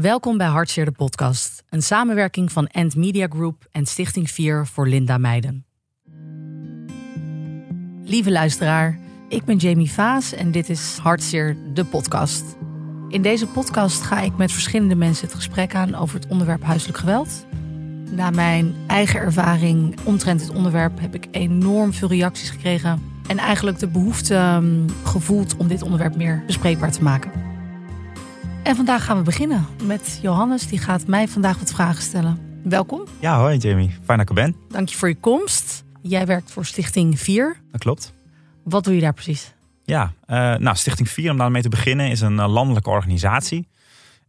Welkom bij Hartseer de podcast, een samenwerking van End Media Group en Stichting 4 voor Linda Meiden. Lieve luisteraar, ik ben Jamie Vaas en dit is Hartseer de podcast. In deze podcast ga ik met verschillende mensen het gesprek aan over het onderwerp huiselijk geweld. Na mijn eigen ervaring omtrent dit onderwerp heb ik enorm veel reacties gekregen en eigenlijk de behoefte um, gevoeld om dit onderwerp meer bespreekbaar te maken. En vandaag gaan we beginnen met Johannes. Die gaat mij vandaag wat vragen stellen. Welkom. Ja, hoi Jamie. Fijn dat ik er ben. Dank je voor je komst. Jij werkt voor Stichting 4. Dat klopt. Wat doe je daar precies? Ja, uh, nou, Stichting 4, om daarmee te beginnen, is een uh, landelijke organisatie.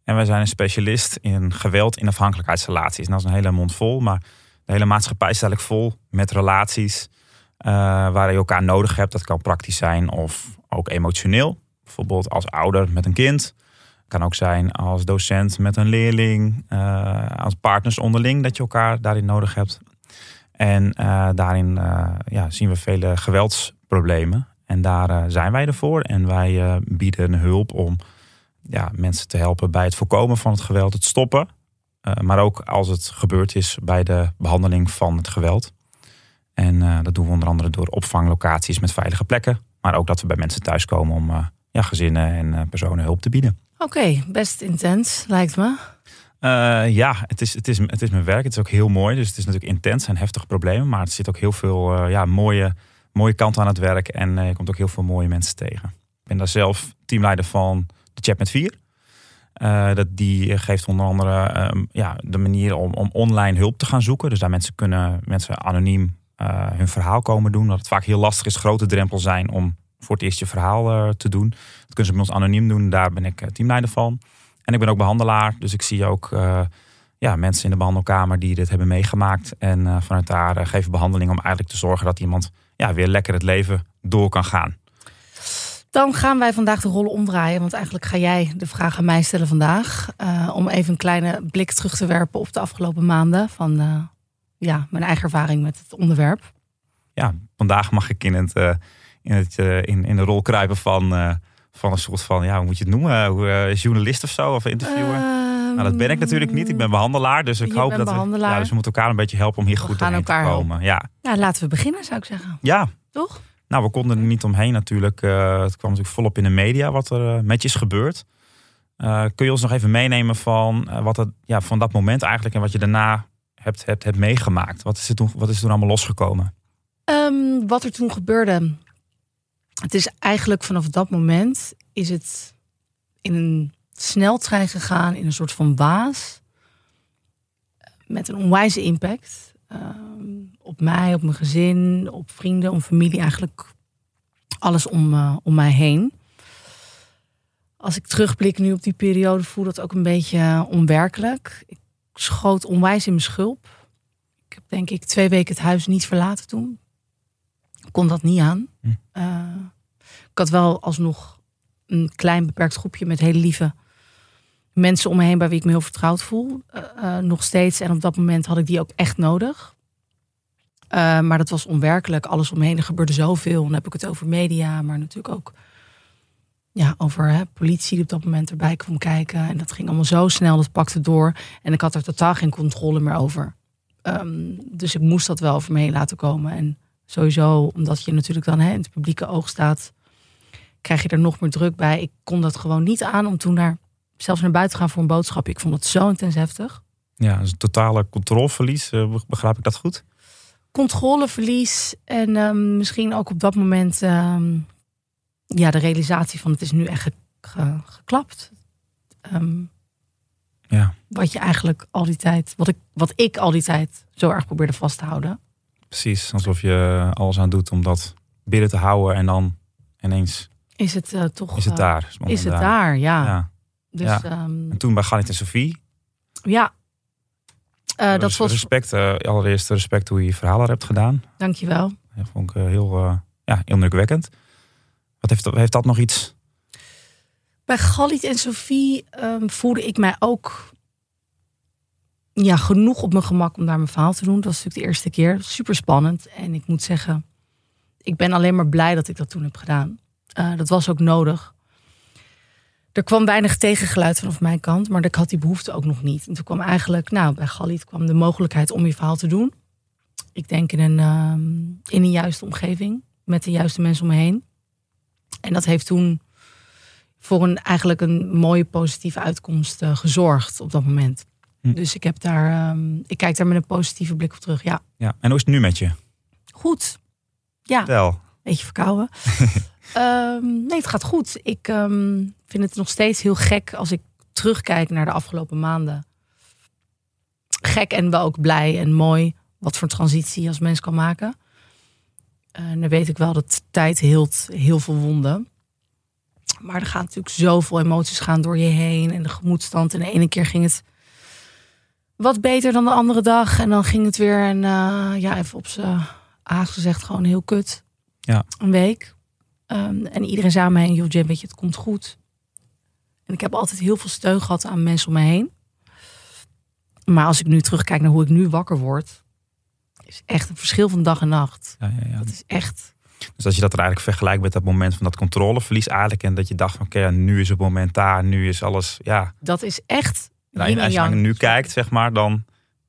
En wij zijn een specialist in geweld in afhankelijkheidsrelaties. En dat is een hele mond vol, maar de hele maatschappij is eigenlijk vol met relaties uh, waar je elkaar nodig hebt. Dat kan praktisch zijn of ook emotioneel. Bijvoorbeeld als ouder met een kind. Kan ook zijn als docent met een leerling, uh, als partners onderling, dat je elkaar daarin nodig hebt. En uh, daarin uh, ja, zien we vele geweldsproblemen. En daar zijn wij ervoor. En wij bieden hulp om ja, mensen te helpen bij het voorkomen van het geweld, het stoppen. maar ook als het gebeurd is bij de behandeling van het geweld. En dat doen we onder andere door opvanglocaties met veilige plekken. Maar ook dat we bij mensen thuiskomen om ja, gezinnen en personen hulp te bieden. Oké, best intens lijkt me. Uh, ja, het is, het, is, het is mijn werk. Het is ook heel mooi. Dus het is natuurlijk intens en heftige problemen. Maar er zit ook heel veel uh, ja, mooie, mooie kanten aan het werk. En uh, je komt ook heel veel mooie mensen tegen. Ik ben daar zelf teamleider van de Chat met 4. dat, die geeft onder andere ja, de manier om, om online hulp te gaan zoeken. Dus daar mensen kunnen mensen anoniem hun verhaal komen doen. Dat het vaak heel lastig is, grote drempel zijn om voor het eerst je verhaal te doen. Dat kunnen ze bij ons anoniem doen. Daar ben ik teamleider van. En ik ben ook behandelaar, dus ik zie ook uh, ja, mensen in de behandelkamer die dit hebben meegemaakt. En vanuit daar geven behandeling om eigenlijk te zorgen dat iemand ja, weer lekker het leven door kan gaan. Dan gaan wij vandaag de rollen omdraaien, want eigenlijk ga jij de vraag aan mij stellen vandaag. om even een kleine blik terug te werpen op de afgelopen maanden van ja, mijn eigen ervaring met het onderwerp. Ja, vandaag mag ik in, het, in, het, in, in de rol kruipen van van een soort van, ja, hoe moet je het noemen? Uh, journalist of zo, of interviewer? Nou, dat ben ik natuurlijk niet. Ik ben behandelaar, dus ik hoop dat we, ja, dus we moeten elkaar een beetje helpen om hier goed te komen. Ja. ja, laten we beginnen, zou ik zeggen. Ja. Toch? Nou, we konden er niet omheen natuurlijk. Uh, het kwam natuurlijk volop in de media wat er met je is gebeurd. kun je ons nog even meenemen van, wat het, ja, van dat moment eigenlijk en wat je daarna hebt, hebt, hebt meegemaakt? Wat is, er toen, wat is er toen allemaal losgekomen? Um, wat er toen gebeurde het is eigenlijk vanaf dat moment is het in een sneltrein gegaan, in een soort van waas. Met een onwijze impact. Uh, op mij, op mijn gezin, op vrienden, op familie, eigenlijk alles om, uh, om mij heen. Als ik terugblik nu op die periode, voel dat ook een beetje onwerkelijk. Ik schoot onwijs in mijn schulp. Ik heb denk ik twee weken het huis niet verlaten toen kon dat niet aan. Uh, ik had wel alsnog een klein beperkt groepje met hele lieve mensen om me heen bij wie ik me heel vertrouwd voel. Uh, uh, nog steeds. En op dat moment had ik die ook echt nodig. maar dat was onwerkelijk. Alles omheen. Er gebeurde zoveel. Dan heb ik het over media, maar natuurlijk ook ja, over hè, politie die op dat moment erbij kwam kijken. En dat ging allemaal zo snel. Dat pakte door. En ik had er totaal geen controle meer over. Um, dus ik moest dat wel over me heen laten komen. En Sowieso, omdat je natuurlijk dan hè, in het publieke oog staat, krijg je er nog meer druk bij. Ik kon dat gewoon niet aan om toen naar, zelfs naar buiten te gaan voor een boodschap. Ik vond het zo intens heftig. Ja, dus een totale controleverlies, uh, begrijp ik dat goed? Controleverlies en um, misschien ook op dat moment um, ja, de realisatie van het is nu echt ge ge geklapt. Um, ja. Wat je eigenlijk al die tijd, wat ik, wat ik al die tijd zo erg probeerde vast te houden. Precies, alsof je alles aan doet om dat binnen te houden en dan ineens... Is het uh, toch... Is het daar? Is, is het daar, ja. ja. Dus, ja. Um, en toen bij Galit en Sophie. Ja. Uh, dat was... Respect, uh, allereerst respect hoe je je verhalen hebt gedaan. Dankjewel. Dat vond ik heel, ja, indrukwekkend. Wat heeft, heeft dat nog iets? Bij Galit en Sophie um, voelde ik mij ook ja, genoeg op mijn gemak om daar mijn verhaal te doen. Dat was natuurlijk de eerste keer. Super spannend. En ik moet zeggen, ik ben alleen maar blij dat ik dat toen heb gedaan. Uh, dat was ook nodig. er kwam weinig tegengeluid vanaf mijn kant, maar ik had die behoefte ook nog niet. En toen kwam eigenlijk, nou, bij Galit kwam de mogelijkheid om je verhaal te doen. Ik denk in een, ehm, in een juiste omgeving, met de juiste mensen om me heen. En dat heeft toen voor een, eigenlijk een mooie positieve uitkomst uh, gezorgd op dat moment. Hm. Dus ik, heb daar, um, ik kijk daar met een positieve blik op terug, ja. ja. En hoe is het nu met je? Goed. Ja. Wel. Beetje verkouden. um, nee, het gaat goed. Ik um, vind het nog steeds heel gek als ik terugkijk naar de afgelopen maanden. Gek en wel ook blij en mooi wat voor transitie als mens kan maken. En dan weet ik wel dat tijd hield heel veel wonden. Maar er gaan natuurlijk zoveel emoties gaan door je heen en de gemoedstand. En de ene keer ging het wat beter dan de andere dag. En dan ging het weer en uh, ja, even op zijn aas gezegd gewoon heel kut. Ja. Een week. Um, en iedereen zei mij, joh Jim, weet je, het komt goed. En ik heb altijd heel veel steun gehad aan mensen om me heen. Maar als ik nu terugkijk naar hoe ik nu wakker word, is echt een verschil van dag en nacht. Ja, ja, ja. Dat is echt. Dus als je dat er eigenlijk vergelijkt met dat moment van dat controleverlies eigenlijk. En dat je dacht van oké, nu is het moment daar, nu is alles, ja. Dat is echt. Nou, en als je nu kijkt, zeg maar, dan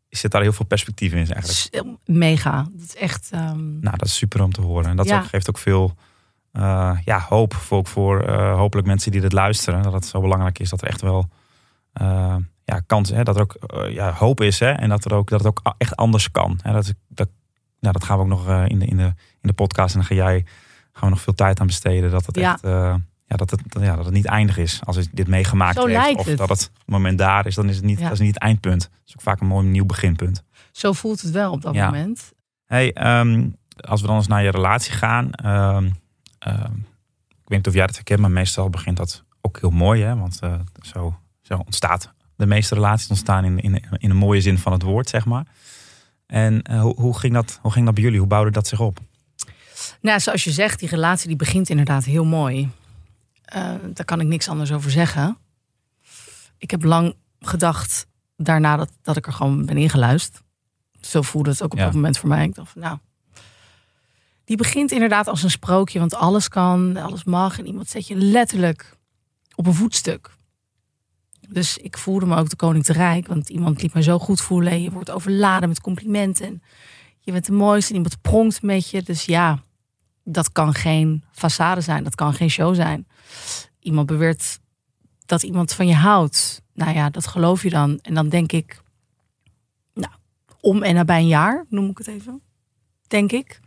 zit daar heel veel perspectief in eigenlijk. Mega. Dat is echt. Um... Nou, dat is super om te horen. En dat ja. geeft ook veel uh, ja, hoop voor, voor uh, hopelijk mensen die dit luisteren. Dat het zo belangrijk is dat er echt wel uh, ja, kans, hè, dat er ook ja, hoop is. Hè, en dat, er ook, dat het ook echt anders kan. Hè, dat, dat, nou, dat gaan we ook nog in, de, in, de, in de podcast. En dan ga jij gaan we nog veel tijd aan besteden. Dat het ja. echt ja, dat, het, ja, dat het niet eindig is. Als je dit meegemaakt Zo heeft. Of het. dat het moment daar is, dan is het niet, Ja. dat is niet het eindpunt. Het is ook vaak een mooi nieuw beginpunt. Zo voelt het wel op dat Ja. moment. Hey, ehm, als we dan eens naar je relatie gaan. ehm, ehm, ik weet niet of jij dat herkent, maar meestal begint dat ook heel mooi. Hè? Want eh, zo, zo ontstaat de meeste relaties ontstaan in, in, in een mooie zin van het woord, zeg maar. En eh, hoe, hoe, ging dat, hoe ging dat bij jullie? Hoe bouwde dat zich op? Nou, zoals je zegt, die relatie die begint inderdaad heel mooi. Eh, daar kan ik niks anders over zeggen. Ik heb lang gedacht daarna dat, dat ik er gewoon ben ingeluisterd. Zo voelde het ook op Ja. dat moment voor mij. Ik dacht van, nou, die begint inderdaad als een sprookje, want alles kan, alles mag. En iemand zet je letterlijk op een voetstuk. Dus ik voelde me ook de koning te rijk, want iemand liet me zo goed voelen. En je wordt overladen met complimenten. En je bent de mooiste en iemand pronkt met je. Dus ja, dat kan geen façade zijn. Dat kan geen show zijn. Iemand beweert dat iemand van je houdt. Nou ja, dat geloof je dan. En dan denk ik, nou, om en nabij een jaar, noem ik het even. Denk ik.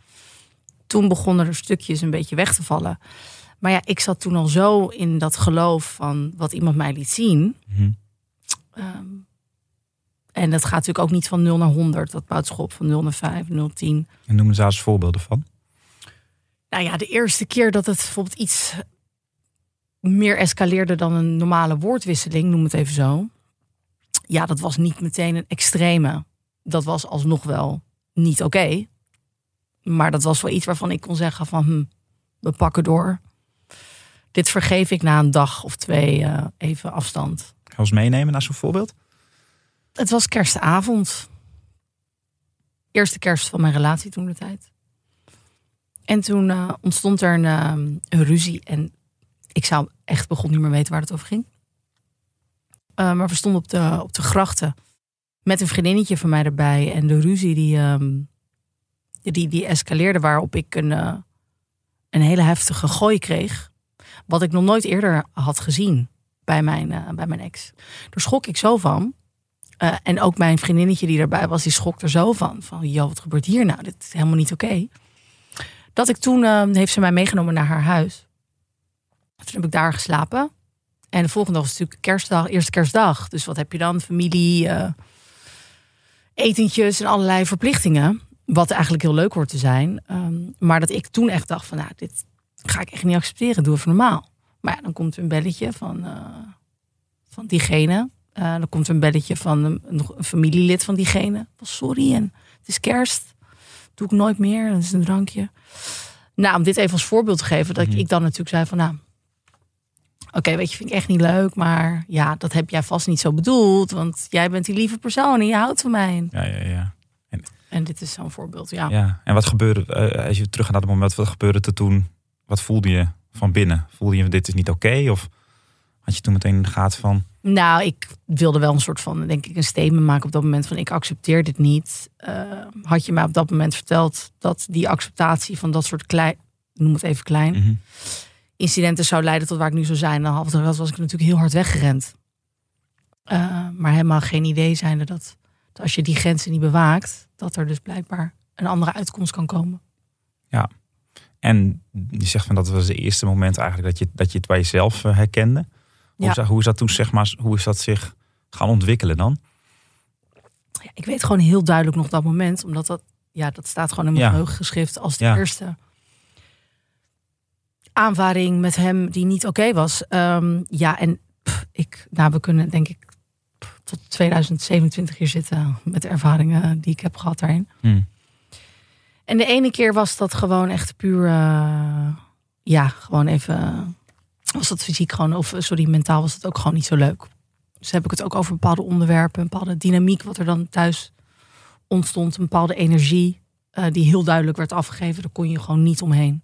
Toen begonnen er stukjes een beetje weg te vallen. Maar ja, ik zat toen al zo in dat geloof van wat iemand mij liet zien. Mhm. Ehm, en dat gaat natuurlijk ook niet van 0 naar 100. Dat bouwt zich op van 0 naar 5, 0 naar 10. En noem eens daar eens voorbeelden van. Nou ja, de eerste keer dat het bijvoorbeeld iets meer escaleerde dan een normale woordwisseling, noem het even zo. Ja, dat was niet meteen een extreme. Dat was alsnog wel niet oké. Maar dat was wel iets waarvan ik kon zeggen van, hm, we pakken door. Dit vergeef ik na een dag of twee eh, even afstand. Ga ons meenemen naar zo'n voorbeeld. Het was kerstavond. Eerste kerst van mijn relatie toen de tijd. En toen eh, ontstond er een, ehm, een ruzie. En ik zou echt begon niet meer weten waar het over ging. Eh, maar we stonden op de, op de grachten. Met een vriendinnetje van mij erbij. En de ruzie die, ehm, die, die escaleerde. Waarop ik een, eh, een hele heftige gooi kreeg. Wat ik nog nooit eerder had gezien bij mijn, eh, bij mijn ex. Daar schrok ik zo van. En ook mijn vriendinnetje die erbij was, die schrok er zo van. Van, joh, wat gebeurt hier nou? Dit is helemaal niet oké. Dat ik toen, eh, heeft ze mij meegenomen naar haar huis. Toen heb ik daar geslapen. En de volgende dag was natuurlijk kerstdag, eerste kerstdag. Dus wat heb je dan? Familie, eh, etentjes en allerlei verplichtingen. Wat eigenlijk heel leuk hoort te zijn. Ehm, maar dat ik toen echt dacht van, nou, dit ga ik echt niet accepteren. Doe even normaal. Maar ja, dan komt er een belletje van, eh, van diegene. Eh, dan komt er een belletje van een, een familielid van diegene. Sorry, en het is kerst. Doe ik nooit meer. Dat is een drankje. Nou, om dit even als voorbeeld te geven. Dat Mhm. ik dan natuurlijk zei van, nou... Oké, weet je, vind ik echt niet leuk. Maar ja, dat heb jij vast niet zo bedoeld. Want jij bent die lieve persoon en je houdt van mij. Ja, ja, ja. En dit is zo'n voorbeeld, ja. ja. En wat gebeurde, eh, als je terug gaat naar het moment, wat gebeurde er toen? Wat voelde je van binnen? Voelde je dit is niet oké? Of had je toen meteen in de gaten van... Nou, ik wilde wel een soort van, denk ik, een statement maken op dat moment van ik accepteer dit niet. Uh, had je mij op dat moment verteld dat die acceptatie van dat soort klein, noem het even klein, Mhm. Incidenten zou leiden tot waar ik nu zou zijn, dan had, was ik natuurlijk heel hard weggerend. Uh, maar helemaal geen idee zijnde dat, dat als je die grenzen niet bewaakt, dat er dus blijkbaar een andere uitkomst kan komen. Ja, en je zegt van dat was het eerste moment eigenlijk dat je, dat je het bij jezelf uh, herkende. Hoe, Ja. is dat, hoe is dat toen, zeg maar, hoe is dat zich gaan ontwikkelen dan? Ja, ik weet gewoon heel duidelijk nog dat moment, omdat dat, ja, dat staat gewoon in mijn Ja. geheugen geschrift als de eerste aanvaring met hem die niet oké was. Ehm, ja, en pff, ik, nou, we kunnen denk ik pff, tot 2027 hier zitten met de ervaringen die ik heb gehad daarin. Hm. En de ene keer was dat gewoon echt puur, eh, ja, gewoon even, was dat fysiek gewoon, of sorry, mentaal was het ook gewoon niet zo leuk. Dus heb ik het ook over bepaalde onderwerpen, een bepaalde dynamiek wat er dan thuis ontstond, een bepaalde energie eh, die heel duidelijk werd afgegeven. Daar kon je gewoon niet omheen.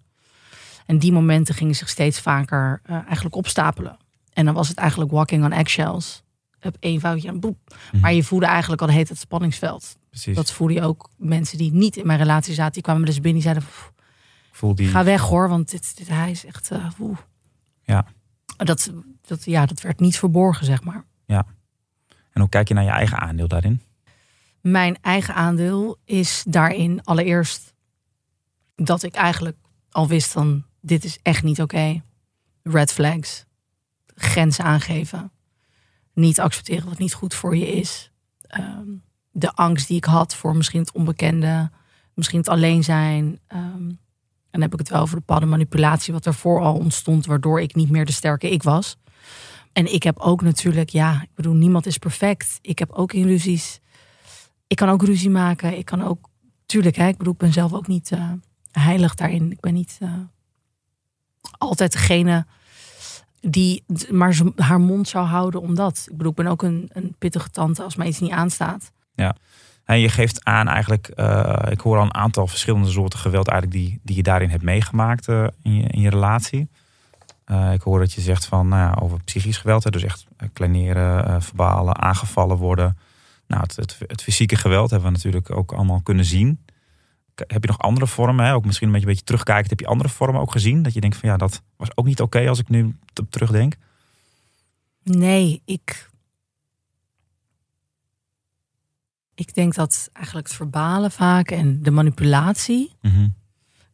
En die momenten gingen zich steeds vaker eh, eigenlijk opstapelen. En dan was het eigenlijk walking on eggshells. Op één foutje en boep. Mhm. Maar je voelde eigenlijk al heet het spanningsveld. Precies. Dat voelde je ook mensen die niet in mijn relatie zaten. Die kwamen dus binnen die zeiden, "Pff, Ik voel die... ga weg hoor, want dit, dit hij is echt, oeh. Ja. Dat, dat, ja, dat werd niet verborgen, zeg maar. En hoe kijk je naar je eigen aandeel daarin? Mijn eigen aandeel is daarin allereerst dat ik eigenlijk al wist van dit is echt niet oké. Red flags. Grenzen aangeven. Niet accepteren wat niet goed voor je is. Ehm, de angst die ik had voor misschien het onbekende. Misschien het alleen zijn. Ehm, en dan heb ik het wel over de bepaalde manipulatie wat daarvoor al ontstond. Waardoor ik niet meer de sterke ik was. En ik heb ook natuurlijk, ja, ik bedoel, niemand is perfect. Ik heb ook illusies. Ik kan ook ruzie maken. Ik kan ook, tuurlijk, hè, ik bedoel, ik ben zelf ook niet eh, heilig daarin. Ik ben niet eh, altijd degene die maar haar mond zou houden omdat. Ik bedoel, ik ben ook een, een pittige tante als mij iets niet aanstaat. En je geeft aan eigenlijk, eh, ik hoor al een aantal verschillende soorten geweld eigenlijk die, die je daarin hebt meegemaakt eh, in, je, in je relatie. Eh, ik hoor dat je zegt van, nou ja, over psychisch geweld, dus echt kleineren, eh, verbale, aangevallen worden. Nou, het, het fysieke geweld hebben we natuurlijk ook allemaal kunnen zien. Heb je nog andere vormen, hè? ook misschien een beetje, een beetje terugkijkend, heb je andere vormen ook gezien? Dat je denkt van ja, dat was ook niet oké als ik nu op terugdenk. Nee, ik. Ik denk dat eigenlijk het verbalen vaak en de manipulatie, Mhm.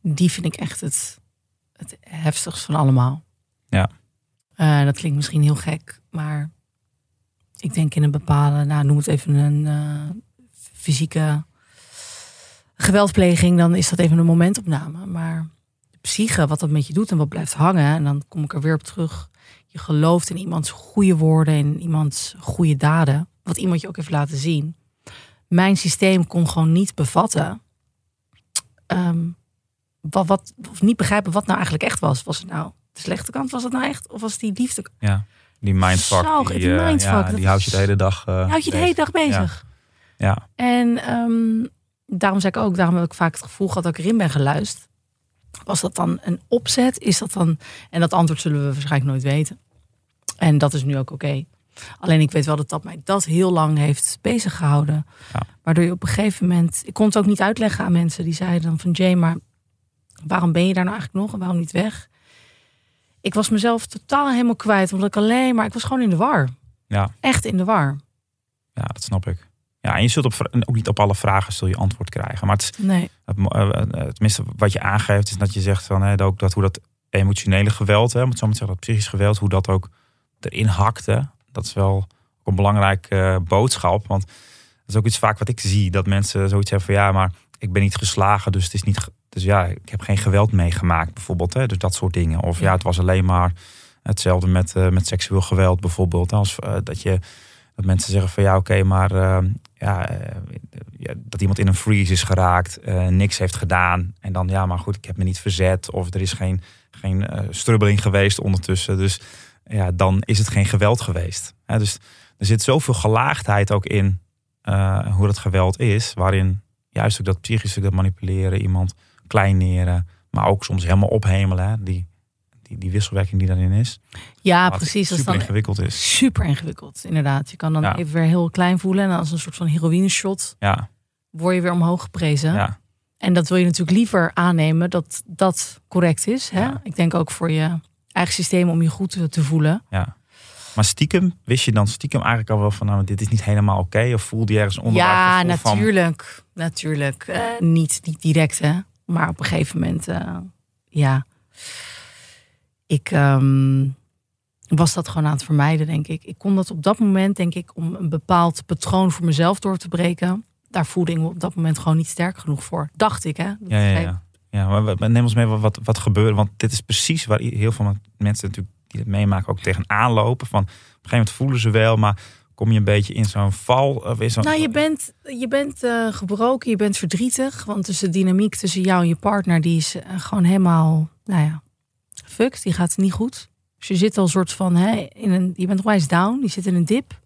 die vind ik echt het, het heftigst van allemaal. Ja. Eh, dat klinkt misschien heel gek, maar ik denk in een bepaalde, nou noem het even een eh, fysieke geweldpleging, dan is dat even een momentopname. Maar de psyche, wat dat met je doet en wat blijft hangen, en dan kom ik er weer op terug. Je gelooft in iemands goede woorden, in iemands goede daden, wat iemand je ook heeft laten zien. Mijn systeem kon gewoon niet bevatten. ehm, wat, wat, of niet begrijpen wat nou eigenlijk echt was. Was het nou de slechte kant? Was het nou echt? Of was het die liefde? Ja, die mindfuck, Zo, die, die eh, mindfuck, ja, dat die houdt je de hele dag eh, Je houdt je de hele dag bezig. Ja, En ehm, daarom zei ik ook, daarom heb ik vaak het gevoel gehad dat ik erin ben geluisterd. Was dat dan een opzet? Is dat dan. En dat antwoord zullen we waarschijnlijk nooit weten. En dat is nu ook oké. Alleen ik weet wel dat dat mij dat heel lang heeft bezig gehouden. Ja. Waardoor je op een gegeven moment. Ik kon het ook niet uitleggen aan mensen die zeiden dan van Jay, maar waarom ben je daar nou eigenlijk nog en waarom niet weg? Ik was mezelf totaal helemaal kwijt, omdat ik alleen maar. Ik was gewoon in de war. Ja. Echt in de war. ja, dat snap ik. Ja, en je zult op, ook niet op alle vragen zul je antwoord krijgen. Maar het, is- Nee. het, eh, eh, tenminste, wat je aangeeft, is dat je zegt van hè, dat ook dat hoe dat emotionele geweld, hè, moet zo maar zeggen, dat psychisch geweld, hoe dat ook erin hakte. Dat is wel een belangrijke eh, boodschap. Want dat is ook iets vaak wat ik zie, dat mensen zoiets hebben van ja, maar ik ben niet geslagen, dus het is niet. Dus ja, ik heb geen geweld meegemaakt, bijvoorbeeld. Hè, dus dat soort dingen. Of ja, het was alleen maar hetzelfde met, eh, met seksueel geweld, bijvoorbeeld. Als eh, dat je dat mensen zeggen van ja, oké, maar eh, ja, eh, ja, dat iemand in een freeze is geraakt, eh, niks heeft gedaan. En dan ja, maar goed, ik heb me niet verzet. Of er is geen, geen eh, strubbeling geweest ondertussen. Dus ja, dan is het geen geweld geweest. Dus er zit zoveel gelaagdheid ook in hoe dat geweld is. Waarin juist ook dat psychische, dat manipuleren, iemand kleineren. Maar ook soms helemaal ophemelen. Die, die, die wisselwerking die daarin is. Ja, precies. Dat is super dan ingewikkeld is. super ingewikkeld, inderdaad. Je kan dan Ja. even weer heel klein voelen. En als een soort van heroïne shot Ja, word je weer omhoog geprezen. ja, En dat wil je natuurlijk liever aannemen dat dat correct is. Hè? Ja. Ik denk ook voor je eigen systeem om je goed te, te voelen. ja. Maar stiekem, wist je dan stiekem eigenlijk al wel van, nou, dit is niet helemaal oké? Of voelde je ergens onder ja, natuurlijk. Natuurlijk. Eh, niet, niet direct, hè. Maar op een gegeven moment, eh, ja. Ik ehm, was dat gewoon aan het vermijden, denk ik. Ik kon dat op dat moment, denk ik, om een bepaald patroon voor mezelf door te breken. Daar voelde ik me op dat moment gewoon niet sterk genoeg voor. Dacht ik, hè. Dat Ja, ja, is- ja. ja maar neem ons mee wat, wat, gebeurde. Want dit is precies waar heel veel mensen natuurlijk die het meemaken ook tegenaan lopen. Van, op een gegeven moment voelen ze wel, maar kom je een beetje in zo'n val? Of in zo'n, Nou, je bent, je bent eh, gebroken, je bent verdrietig. Want tussen de dynamiek tussen jou en je partner, die is eh, gewoon helemaal, nou ja, Die gaat niet goed. Dus je zit al soort van, hè, in een, je bent onwijs down, je zit in een dip.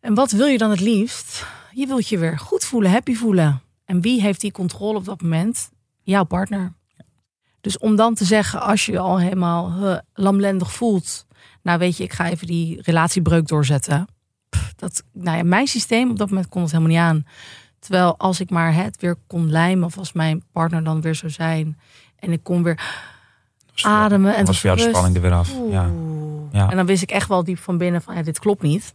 En wat wil je dan het liefst? Je wilt je weer goed voelen, happy voelen. En wie heeft die controle op dat moment? Jouw partner. Dus om dan te zeggen, als je al helemaal lamlendig voelt, nou weet je, ik ga even die relatiebreuk doorzetten. Dat, nou ja, mijn systeem op dat moment kon het helemaal niet aan. Terwijl als ik maar het weer kon lijmen, of als mijn partner dan weer zou zijn, en ik kon weer ademen en was voor jou de spanning er weer af. Ja. Ja. En dan wist ik echt wel diep van binnen van ja, dit klopt niet.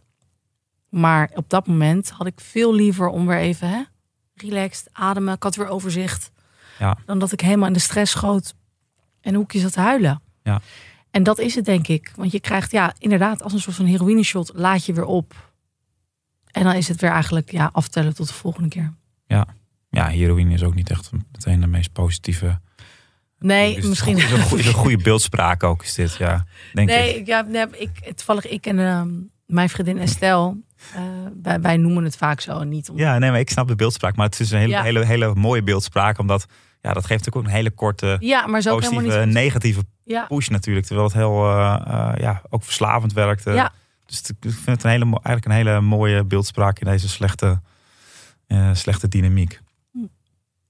Maar op dat moment had ik veel liever om weer even hè, relaxed, ademen. Ik had weer overzicht. Ja. Dan dat ik helemaal in de stress schoot en een hoekje zat te huilen. Ja. En dat is het denk ik. Want je krijgt ja, inderdaad als een soort van heroïne shot laat je weer op. En dan is het weer eigenlijk ja, aftellen tot de volgende keer. ja, heroïne is ook niet echt meteen de meest positieve. Nee, Is het misschien. Is een, goede, is een goede beeldspraak ook, is dit. Ja, denk ik. Nee, ja, nee ik, toevallig ik en ehm, mijn vriendin Estelle, eh, wij, wij noemen het vaak zo niet om. Ja, nee, maar ik snap de beeldspraak. Maar het is een hele, Ja. hele, hele mooie beeldspraak. Omdat ja, dat geeft natuurlijk ook een hele korte Ja, maar zo positieve, negatieve Ja, push natuurlijk. Terwijl het heel, eh, eh, ja, ook verslavend werkt. eh. Ja. Dus het- ik vind het een hele, eigenlijk een hele mooie beeldspraak in deze slechte, slechte dynamiek.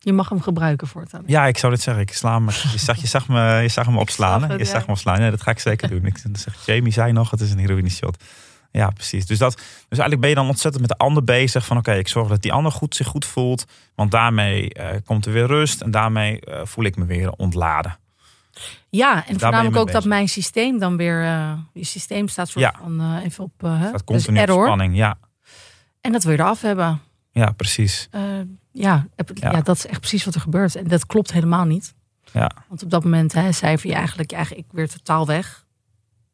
Je mag hem gebruiken voortaan. Ja, ik zou dit zeggen. Ik sla hem, je, zag, je, zag me, je zag me opslaan. het, je ja. zag me opslaan. Nee, dat ga ik zeker doen. Ik zeg, Jamie zei nog, het is een heroïne shot. Ja, precies. Dus, dat, dus eigenlijk ben je dan ontzettend met de ander bezig. Van oké, ik zorg dat die ander goed, zich goed voelt. Want daarmee eh, komt er weer rust. En daarmee eh, voel ik me weer ontladen. Ja, en voornamelijk ook dat mijn systeem dan weer, eh je systeem staat soort Ja. van even op? Dat dus continu error. spanning. Ja, En dat wil je eraf hebben. ja, precies. Ja, Ja. dat is echt precies wat er gebeurt. En dat klopt helemaal niet. Ja. Want op dat moment hè, cijfer je eigenlijk, eigenlijk ik weer totaal weg.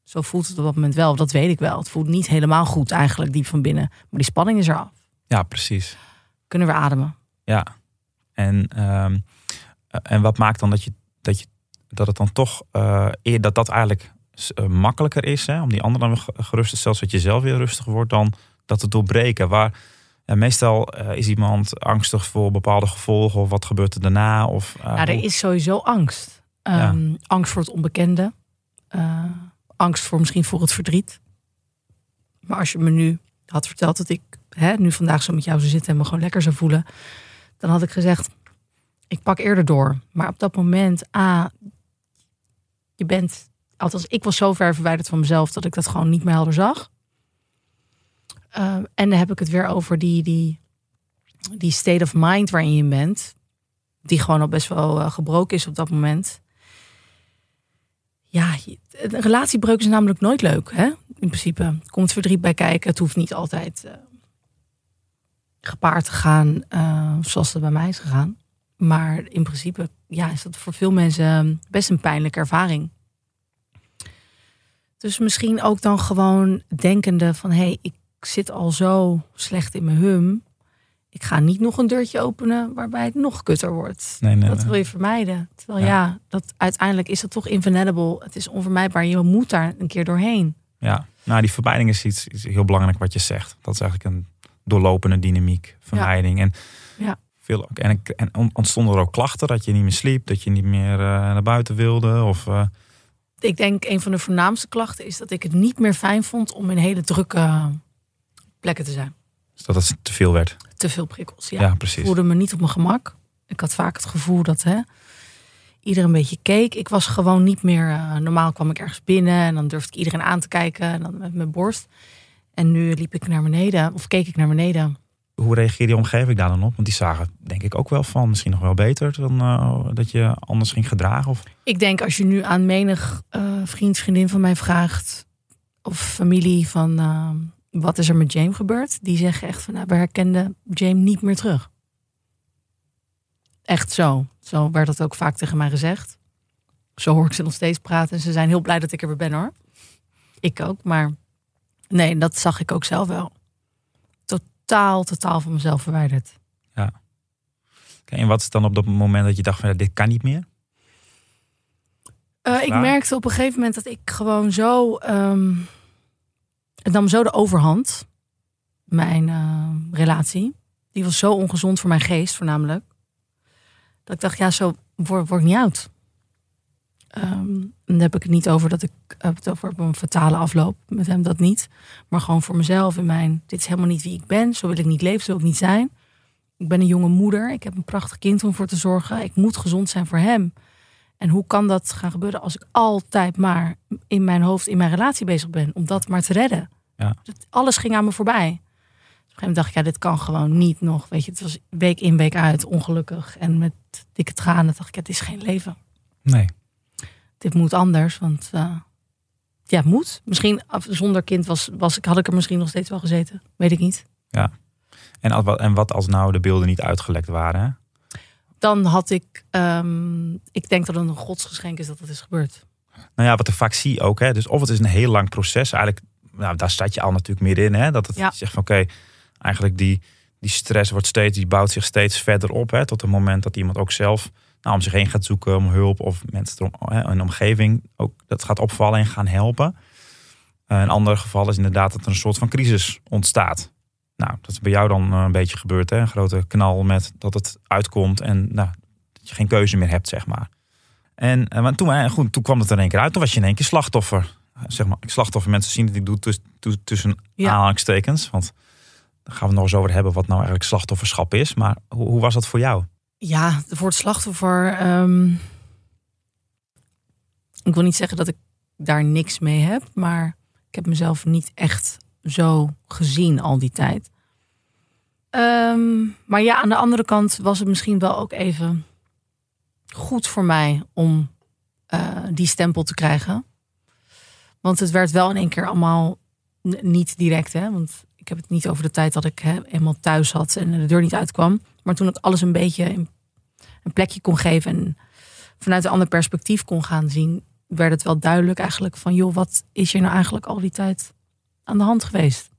Zo voelt het op dat moment wel. Dat weet ik wel. Het voelt niet helemaal goed eigenlijk, diep van binnen. Maar die spanning is eraf. Ja, precies. Kunnen we ademen. Ja. En, ehm, eh, en wat maakt dan dat, je, dat, je, dat het dan toch eer dat dat eigenlijk eh, makkelijker is hè, om die ander dan gerust te stellen, zodat je zelf weer rustig wordt, dan dat te doorbreken. Waar ja, meestal eh, is iemand angstig voor bepaalde gevolgen of wat gebeurt er daarna? Of, eh, Ja, er is sowieso angst. Ehm, Angst voor het onbekende. Eh, angst voor misschien voor het verdriet. Maar als je me nu had verteld dat ik hè, nu vandaag zo met jou zou zitten en me gewoon lekker zou voelen, dan had ik gezegd: ik pak eerder door. Maar op dat moment, A, je bent, althans, ik was zo ver verwijderd van mezelf dat ik dat gewoon niet meer helder zag. Ehm, en dan heb ik het weer over die, die, die state of mind waarin je bent die gewoon al best wel eh, gebroken is op dat moment. Ja, een relatiebreuk is namelijk nooit leuk, hè? In principe. Komt verdriet bij kijken. Het hoeft niet altijd eh, gepaard te gaan eh, zoals het bij mij is gegaan. Maar in principe ja, is dat voor veel mensen best een pijnlijke ervaring. Dus misschien ook dan gewoon denkende van... hé, hey, ik zit al zo slecht in mijn hum. Ik ga niet nog een deurtje openen waarbij het nog kutter wordt. Nee, nee, Dat wil je vermijden. Terwijl Ja. ja. dat uiteindelijk is dat toch invenable. Het is onvermijdbaar. Je moet daar een keer doorheen. Ja, nou die vermijding is iets, iets heel belangrijk wat je zegt. Dat is eigenlijk een doorlopende dynamiek, vermijding. En, Ja. veel, en, ik- en on- ontstonden er ook klachten dat je niet meer sliep, dat je niet meer eh, naar buiten wilde? Of, eh, Ik denk een van de voornaamste klachten is dat ik het niet meer fijn vond om in hele drukke plekken te zijn. dat het te veel werd? Te veel prikkels. Ja. Ja, Ik precies. voelde me niet op mijn gemak. Ik had vaak het gevoel dat hè, iedereen een beetje keek. Ik was gewoon niet meer. eh, normaal kwam ik ergens binnen en dan durfde ik iedereen aan te kijken en dan met mijn borst. En nu liep ik naar beneden of keek ik naar beneden. Hoe reageerde je omgeving daar dan op? Want die zagen denk ik ook wel van misschien nog wel beter dan eh, dat je anders ging gedragen. Of... Ik denk als je nu aan menig eh, vriend, vriendin van mij vraagt of familie van wat is er met James gebeurd, die zeggen echt van nou, we herkenden James niet meer terug. Echt zo. Zo werd dat ook vaak tegen mij gezegd. Zo hoor ik ze nog steeds praten. En ze zijn heel blij dat ik er weer ben hoor. Ik ook, maar nee, dat zag ik ook zelf wel. Totaal, totaal van mezelf verwijderd. Oké, en wat is dan op dat moment dat je dacht van ja, dit kan niet meer? Eh, ik merkte op een gegeven moment dat ik gewoon zo. ehm het nam zo de overhand. Mijn eh, relatie. Die was zo ongezond voor mijn geest, voornamelijk. Dat ik dacht, ja, zo word, ik niet oud. En dan heb ik het niet over dat ik heb het over een fatale afloop met hem, dat niet. Maar gewoon voor mezelf in mijn. Dit is helemaal niet wie ik ben. Zo wil ik niet leven, zo wil ik niet zijn. Ik ben een jonge moeder. Ik heb een prachtig kind om voor te zorgen. Ik moet gezond zijn voor hem. En hoe kan dat gaan gebeuren als ik altijd maar in mijn hoofd, in mijn relatie bezig ben, om dat maar te redden? Ja. Alles ging aan me voorbij. Op een gegeven moment dacht ik, ja, dit kan gewoon niet nog. Weet je, het was week in, week uit, ongelukkig. En met dikke tranen dacht ik, ja, dit is geen leven. Nee. Dit moet anders, want eh, ja, het moet. Misschien af- zonder kind was, was, ik- had ik er misschien nog steeds wel gezeten. Weet ik niet. En, al- wat- en wat als nou de beelden niet uitgelekt waren? Dan had ik, ehm, ik denk dat het een godsgeschenk is dat het is gebeurd. Nou ja, wat ik vaak zie ook. Hè, dus of het is een heel lang proces. Eigenlijk, nou, daar staat je al natuurlijk middenin. Hè, dat het Ja. je zegt van oké, eigenlijk die, die stress wordt steeds, die bouwt zich steeds verder op. Hè, tot het moment dat iemand ook zelf nou, om zich heen gaat zoeken om hulp. Of mensen hè, een omgeving ook dat gaat opvallen en gaan helpen. Eh, een ander geval is inderdaad dat er een soort van crisis ontstaat. Nou, dat is bij jou dan eh, een beetje gebeurd. Hè? Een grote knal met dat het uitkomt en nou, dat je geen keuze meer hebt, zeg maar. En, want toen, hè, goed, toen kwam het er in één keer uit. Toen was je in één keer slachtoffer. Zeg maar, slachtoffer mensen zien dat ik doe tuss- tuss- tussen Ja. aanhalingstekens. Want daar gaan we het nog eens over hebben wat nou eigenlijk slachtofferschap is. Maar hoe, hoe was dat voor jou? Ja, voor het slachtoffer. ehm, ik wil niet zeggen dat ik daar niks mee heb, maar ik heb mezelf niet echt zo gezien al die tijd. Ehm, maar ja, aan de andere kant was het misschien wel ook even goed voor mij om eh, die stempel te krijgen. Want het werd wel in één keer allemaal niet direct, hè? Want ik heb het niet over de tijd dat ik hè, eenmaal thuis had en de deur niet uitkwam. Maar toen ik alles een beetje een plekje kon geven en vanuit een ander perspectief kon gaan zien, werd het wel duidelijk eigenlijk van, joh, wat is er nou eigenlijk al die tijd aan de hand geweest?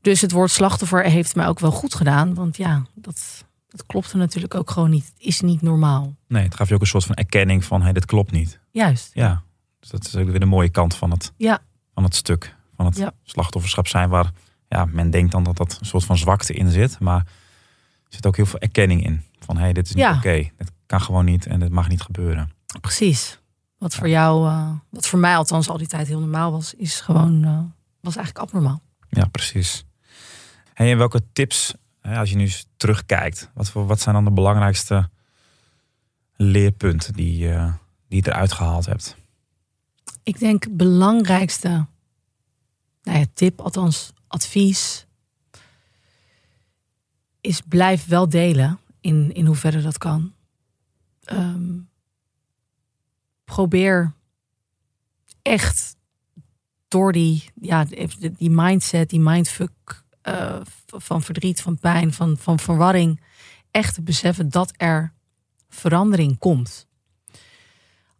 Dus het woord slachtoffer heeft mij ook wel goed gedaan, want ja, dat, dat klopte natuurlijk ook gewoon niet. Het is niet normaal. Nee, het gaf je ook een soort van erkenning van, hé, dit klopt niet. Juist. Ja, dus dat is ook weer de mooie kant van het, Ja. van het stuk. Van het Ja. slachtofferschap zijn waar ja, men denkt dan dat dat een soort van zwakte in zit. Maar er zit ook heel veel erkenning in. Van, hé, dit is niet Ja. oké. Dit kan gewoon niet en dit mag niet gebeuren. Precies. Wat voor jou, eh, wat voor mij althans al die tijd heel normaal was, is gewoon, eh, was eigenlijk abnormaal. Ja, precies. Hey, en welke tips, als je nu terugkijkt, wat, voor, wat zijn dan de belangrijkste leerpunten die, eh, die je eruit gehaald hebt? Ik denk belangrijkste nou ja, tip, althans advies, is blijf wel delen in, in hoeverre dat kan. Ehm, probeer echt door die, ja, die mindset, die mindfuck eh, van verdriet, van pijn, van, van verwarring, echt te beseffen dat er verandering komt.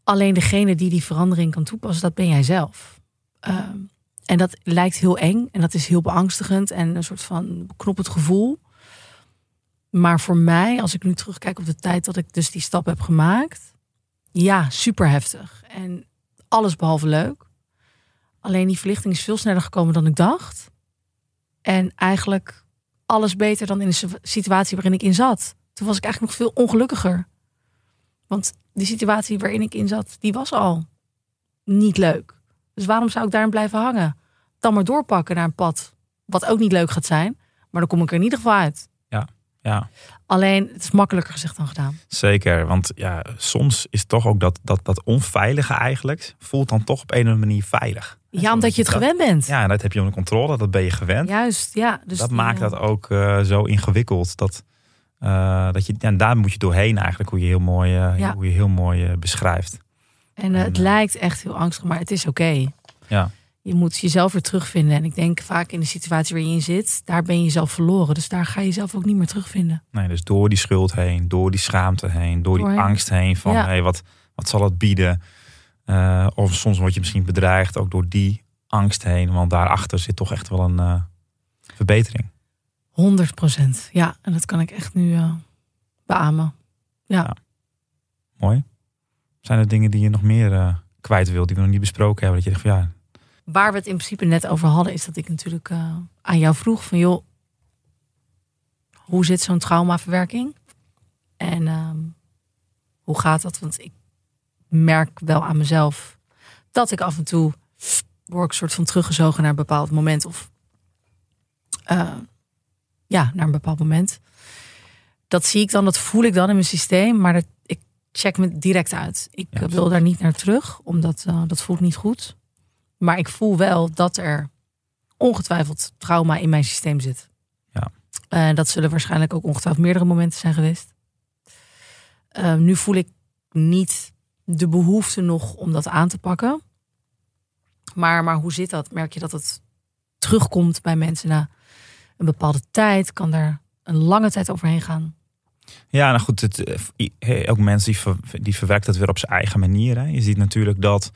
Alleen degene die die verandering kan toepassen, dat ben jij zelf. Ehm, en dat lijkt heel eng en dat is heel beangstigend en een soort van beknoppend gevoel. Maar voor mij, als ik nu terugkijk op de tijd dat ik dus die stap heb gemaakt, ja, super heftig. En alles behalve leuk. Alleen die verlichting is veel sneller gekomen dan ik dacht. En eigenlijk alles beter dan in de situatie waarin ik in zat. Toen was ik eigenlijk nog veel ongelukkiger. Want die situatie waarin ik in zat, die was al niet leuk. Dus waarom zou ik daarin blijven hangen? Dan maar doorpakken naar een pad wat ook niet leuk gaat zijn. Maar dan kom ik er in ieder geval uit. Ja. Alleen, het is makkelijker gezegd dan gedaan. Zeker, want ja, soms is toch ook dat, dat, dat onveilige eigenlijk, voelt dan toch op een of andere manier veilig. Ja, omdat je het dat- gewend bent. Ja, dat heb je onder controle, dat ben je gewend. Juist, ja. Dus dat maakt eh, dat ook eh, zo ingewikkeld. Dat, eh, dat je, en daar moet je doorheen eigenlijk, hoe je heel mooi, eh, Ja. hoe je heel mooi eh, beschrijft. En het lijkt echt heel angstig, maar het is oké. Ja. Je moet jezelf weer terugvinden. En ik denk vaak in de situatie waar je in zit, daar ben je jezelf verloren. Dus daar ga je jezelf ook niet meer terugvinden. Nee, dus door die schuld heen, door die schaamte heen, door die angst heen van Ja. hey, wat, wat zal het bieden? Of soms word je misschien bedreigd ook door die angst heen, want daarachter zit toch echt wel een verbetering. 100 procent. Ja, en dat kan ik echt nu eh beamen. Mooi. Zijn er dingen die je nog meer eh, kwijt wilt, die we nog niet besproken hebben? Dat je zegt van ja, Waar we het in principe net over hadden, is dat ik natuurlijk eh, aan jou vroeg van joh, hoe zit zo'n traumaverwerking? En ehm, hoe gaat dat? Want ik merk wel aan mezelf dat ik af en toe word ik soort van teruggezogen naar een bepaald moment of ja, naar een bepaald moment. Dat zie ik dan, dat voel ik dan in mijn systeem, maar dat, ik check me direct uit. Ik Ja. eh, wil daar niet naar terug, omdat eh, dat voelt niet goed. Maar ik voel wel dat er ongetwijfeld trauma in mijn systeem zit. Ja. Dat zullen waarschijnlijk ook ongetwijfeld meerdere momenten zijn geweest. Eh, nu voel ik niet de behoefte nog om dat aan te pakken. Maar, maar hoe zit dat? Merk je dat het terugkomt bij mensen na een bepaalde tijd? Kan daar een lange tijd overheen gaan? Ja, nou goed, het, eh, ook mensen die, ver, die verwerkt het weer op zijn eigen manier. Je ziet natuurlijk dat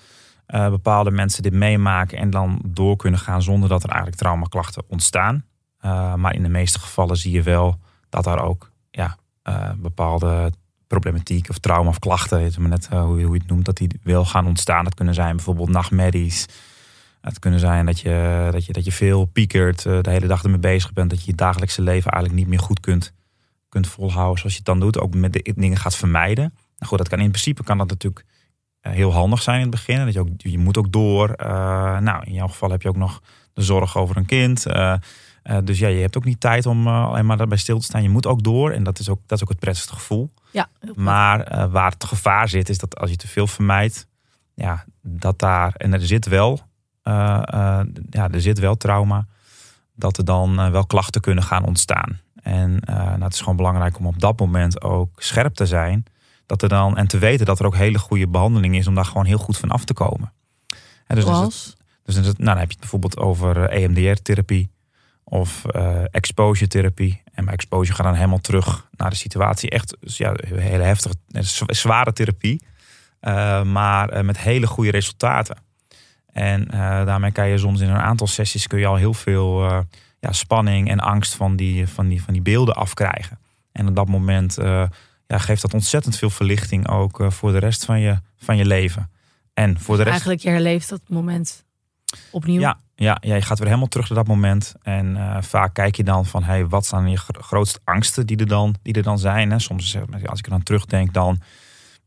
eh, bepaalde mensen dit meemaken en dan door kunnen gaan zonder dat er eigenlijk traumaklachten ontstaan. Eh, maar in de meeste gevallen zie je wel dat daar ook ja, bepaalde problematiek of trauma of klachten, het is maar net hoe, je, hoe je het noemt, dat die wel gaan ontstaan. Dat kunnen zijn bijvoorbeeld nachtmerries. Het kunnen zijn dat je, dat je, dat je veel piekert, eh, de hele dag ermee bezig bent, dat je je dagelijkse leven eigenlijk niet meer goed kunt kunt volhouden zoals je het dan doet. Ook met de dingen gaat vermijden. Nou goed, dat kan in principe kan dat natuurlijk eh, heel handig zijn in het begin. Dat je, ook, je moet ook door. eh, nou, in jouw geval heb je ook nog de zorg over een kind. dus ja, je hebt ook niet tijd om alleen maar daarbij stil te staan. Je moet ook door. En dat is ook, dat is ook het prettigste gevoel. Ja. Maar waar het gevaar zit, is dat als je te veel vermijdt, ja, dat daar, en er zit wel, ja, er zit wel trauma, dat er dan eh, wel klachten kunnen gaan ontstaan. En eh, nou, het is gewoon belangrijk om op dat moment ook scherp te zijn. Dat er dan, en te weten dat er ook hele goede behandeling is om daar gewoon heel goed van af te komen. En dus, is het- Zoals? dus dan, is het- nou, dan heb je het bijvoorbeeld over eh, EMDR-therapie of eh, exposure-therapie. En bij exposure gaat dan helemaal terug naar de situatie. Echt dus ja, hele heftige, eh, zwa- zware therapie. eh, maar eh, met hele goede resultaten. En eh, daarmee kan je soms in een aantal sessies kun je al heel veel eh, ja, spanning en angst van die, van, die, van die beelden afkrijgen. En op dat moment eh, ja, geeft dat ontzettend veel verlichting ook voor de rest van je, van je leven. En voor de rest Eigenlijk, je herleeft dat moment opnieuw. ja, ja, ja, je gaat weer helemaal terug naar dat moment. En vaak kijk je dan van, hey, wat zijn je gro- grootste angsten die er dan, die er dan zijn? Hè? Soms, als ik er dan terugdenk, dan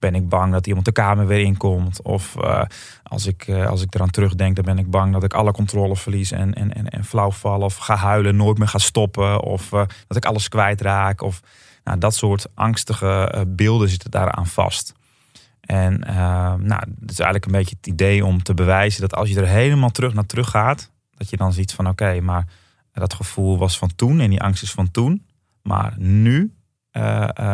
ben ik bang dat iemand de kamer weer inkomt. Of eh, als, ik, eh, als ik eraan terugdenk, dan ben ik bang dat ik alle controle verlies en, en, en, en flauw. Of ga huilen, nooit meer ga stoppen. Of eh, dat ik alles kwijtraak. Of nou, dat soort angstige beelden zitten daaraan vast. En nou, het is eigenlijk een beetje het idee om te bewijzen dat als je er helemaal terug naar terug gaat, dat je dan ziet van oké, maar dat gevoel was van toen en die angst is van toen. Maar nu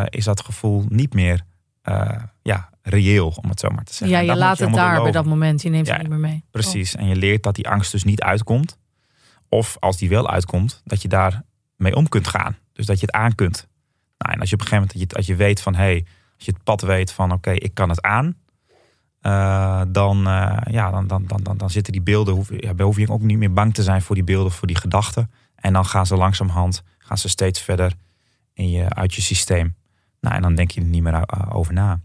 is dat gevoel niet meer eh, ja, reëel, om het zo maar te zeggen. Ja, je dat laat het daar bij dat moment. Je neemt Ja, het niet meer mee. Precies. En je leert dat die angst dus niet uitkomt. Of als die wel uitkomt, dat je daar mee om kunt gaan. Dus dat je het aan kunt. Nou, en als je op een gegeven moment je, als je weet van hé, hey, als je het pad weet van oké, ik kan het aan. eh, dan, eh, ja, dan, dan, dan, dan, dan zitten die beelden, hoef, ja, dan hoef je ook niet meer bang te zijn voor die beelden, voor die gedachten. En dan gaan ze langzamerhand, gaan ze steeds verder in je, uit je systeem. Nou, en dan denk je er niet meer over na.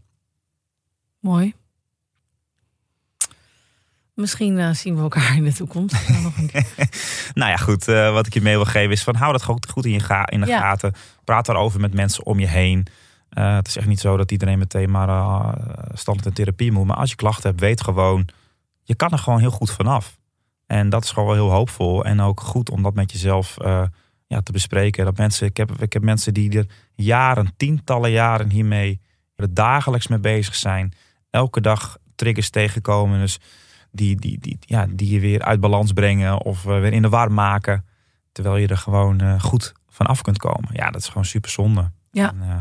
Mooi. Misschien eh, zien we elkaar in de toekomst. Nou, nog een keer. Ja, goed. eh, wat ik je mee wil geven is van hou dat goed, goed in, je ga, in de Ja. gaten. Praat daarover met mensen om je heen. Eh, het is echt niet zo dat iedereen meteen maar standaard in therapie moet. Maar als je klachten hebt, weet gewoon, je kan er gewoon heel goed vanaf. En dat is gewoon wel heel hoopvol. En ook goed om dat met jezelf ja, te bespreken. Dat mensen, ik, heb, ik heb mensen die er jaren, tientallen jaren hiermee er dagelijks mee bezig zijn. Elke dag triggers tegenkomen. Dus die, die, die, ja, die je weer uit balans brengen of uh, weer in de war maken. Terwijl je er gewoon uh, goed van af kunt komen. Ja, dat is gewoon super zonde. Ja. En, uh,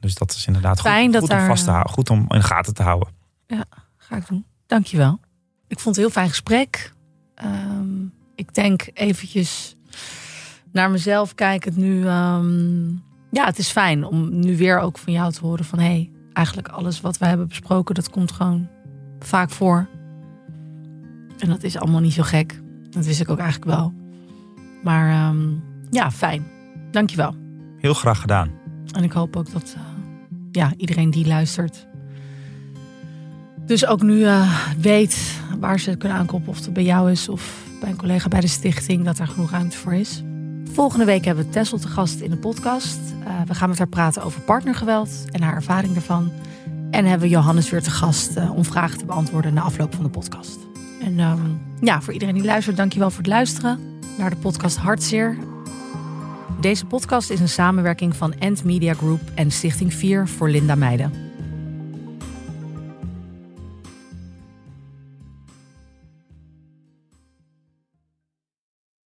dus dat is inderdaad Fijn goed, dat goed daar, om vast te houden. Goed om in de gaten te houden. Ja, ga ik doen. Dankjewel. Ik vond het een heel fijn gesprek. Um, ik denk eventjes naar mezelf kijkend nu. Um, ja, het is fijn om nu weer ook van jou te horen van... hé, hey, eigenlijk alles wat we hebben besproken, dat komt gewoon vaak voor. En dat is allemaal niet zo gek. Dat wist ik ook eigenlijk wel. Maar um, ja, fijn. Dankjewel. Heel graag gedaan. En ik hoop ook dat uh, ja, iedereen die luistert... dus ook nu uh, weet waar ze kunnen aankopen. Of het bij jou is of bij een collega bij de stichting. Dat er genoeg ruimte voor is. Volgende week hebben we Tessel te gast in de podcast. Uh, we gaan met haar praten over partnergeweld en haar ervaring daarvan. En hebben we Johannes weer te gast uh, om vragen te beantwoorden na afloop van de podcast. En um, ja, voor iedereen die luistert, dankjewel voor het luisteren naar de podcast Hartzeer. Deze podcast is een samenwerking van End Media Group en Stichting 4 voor Linda Meijden.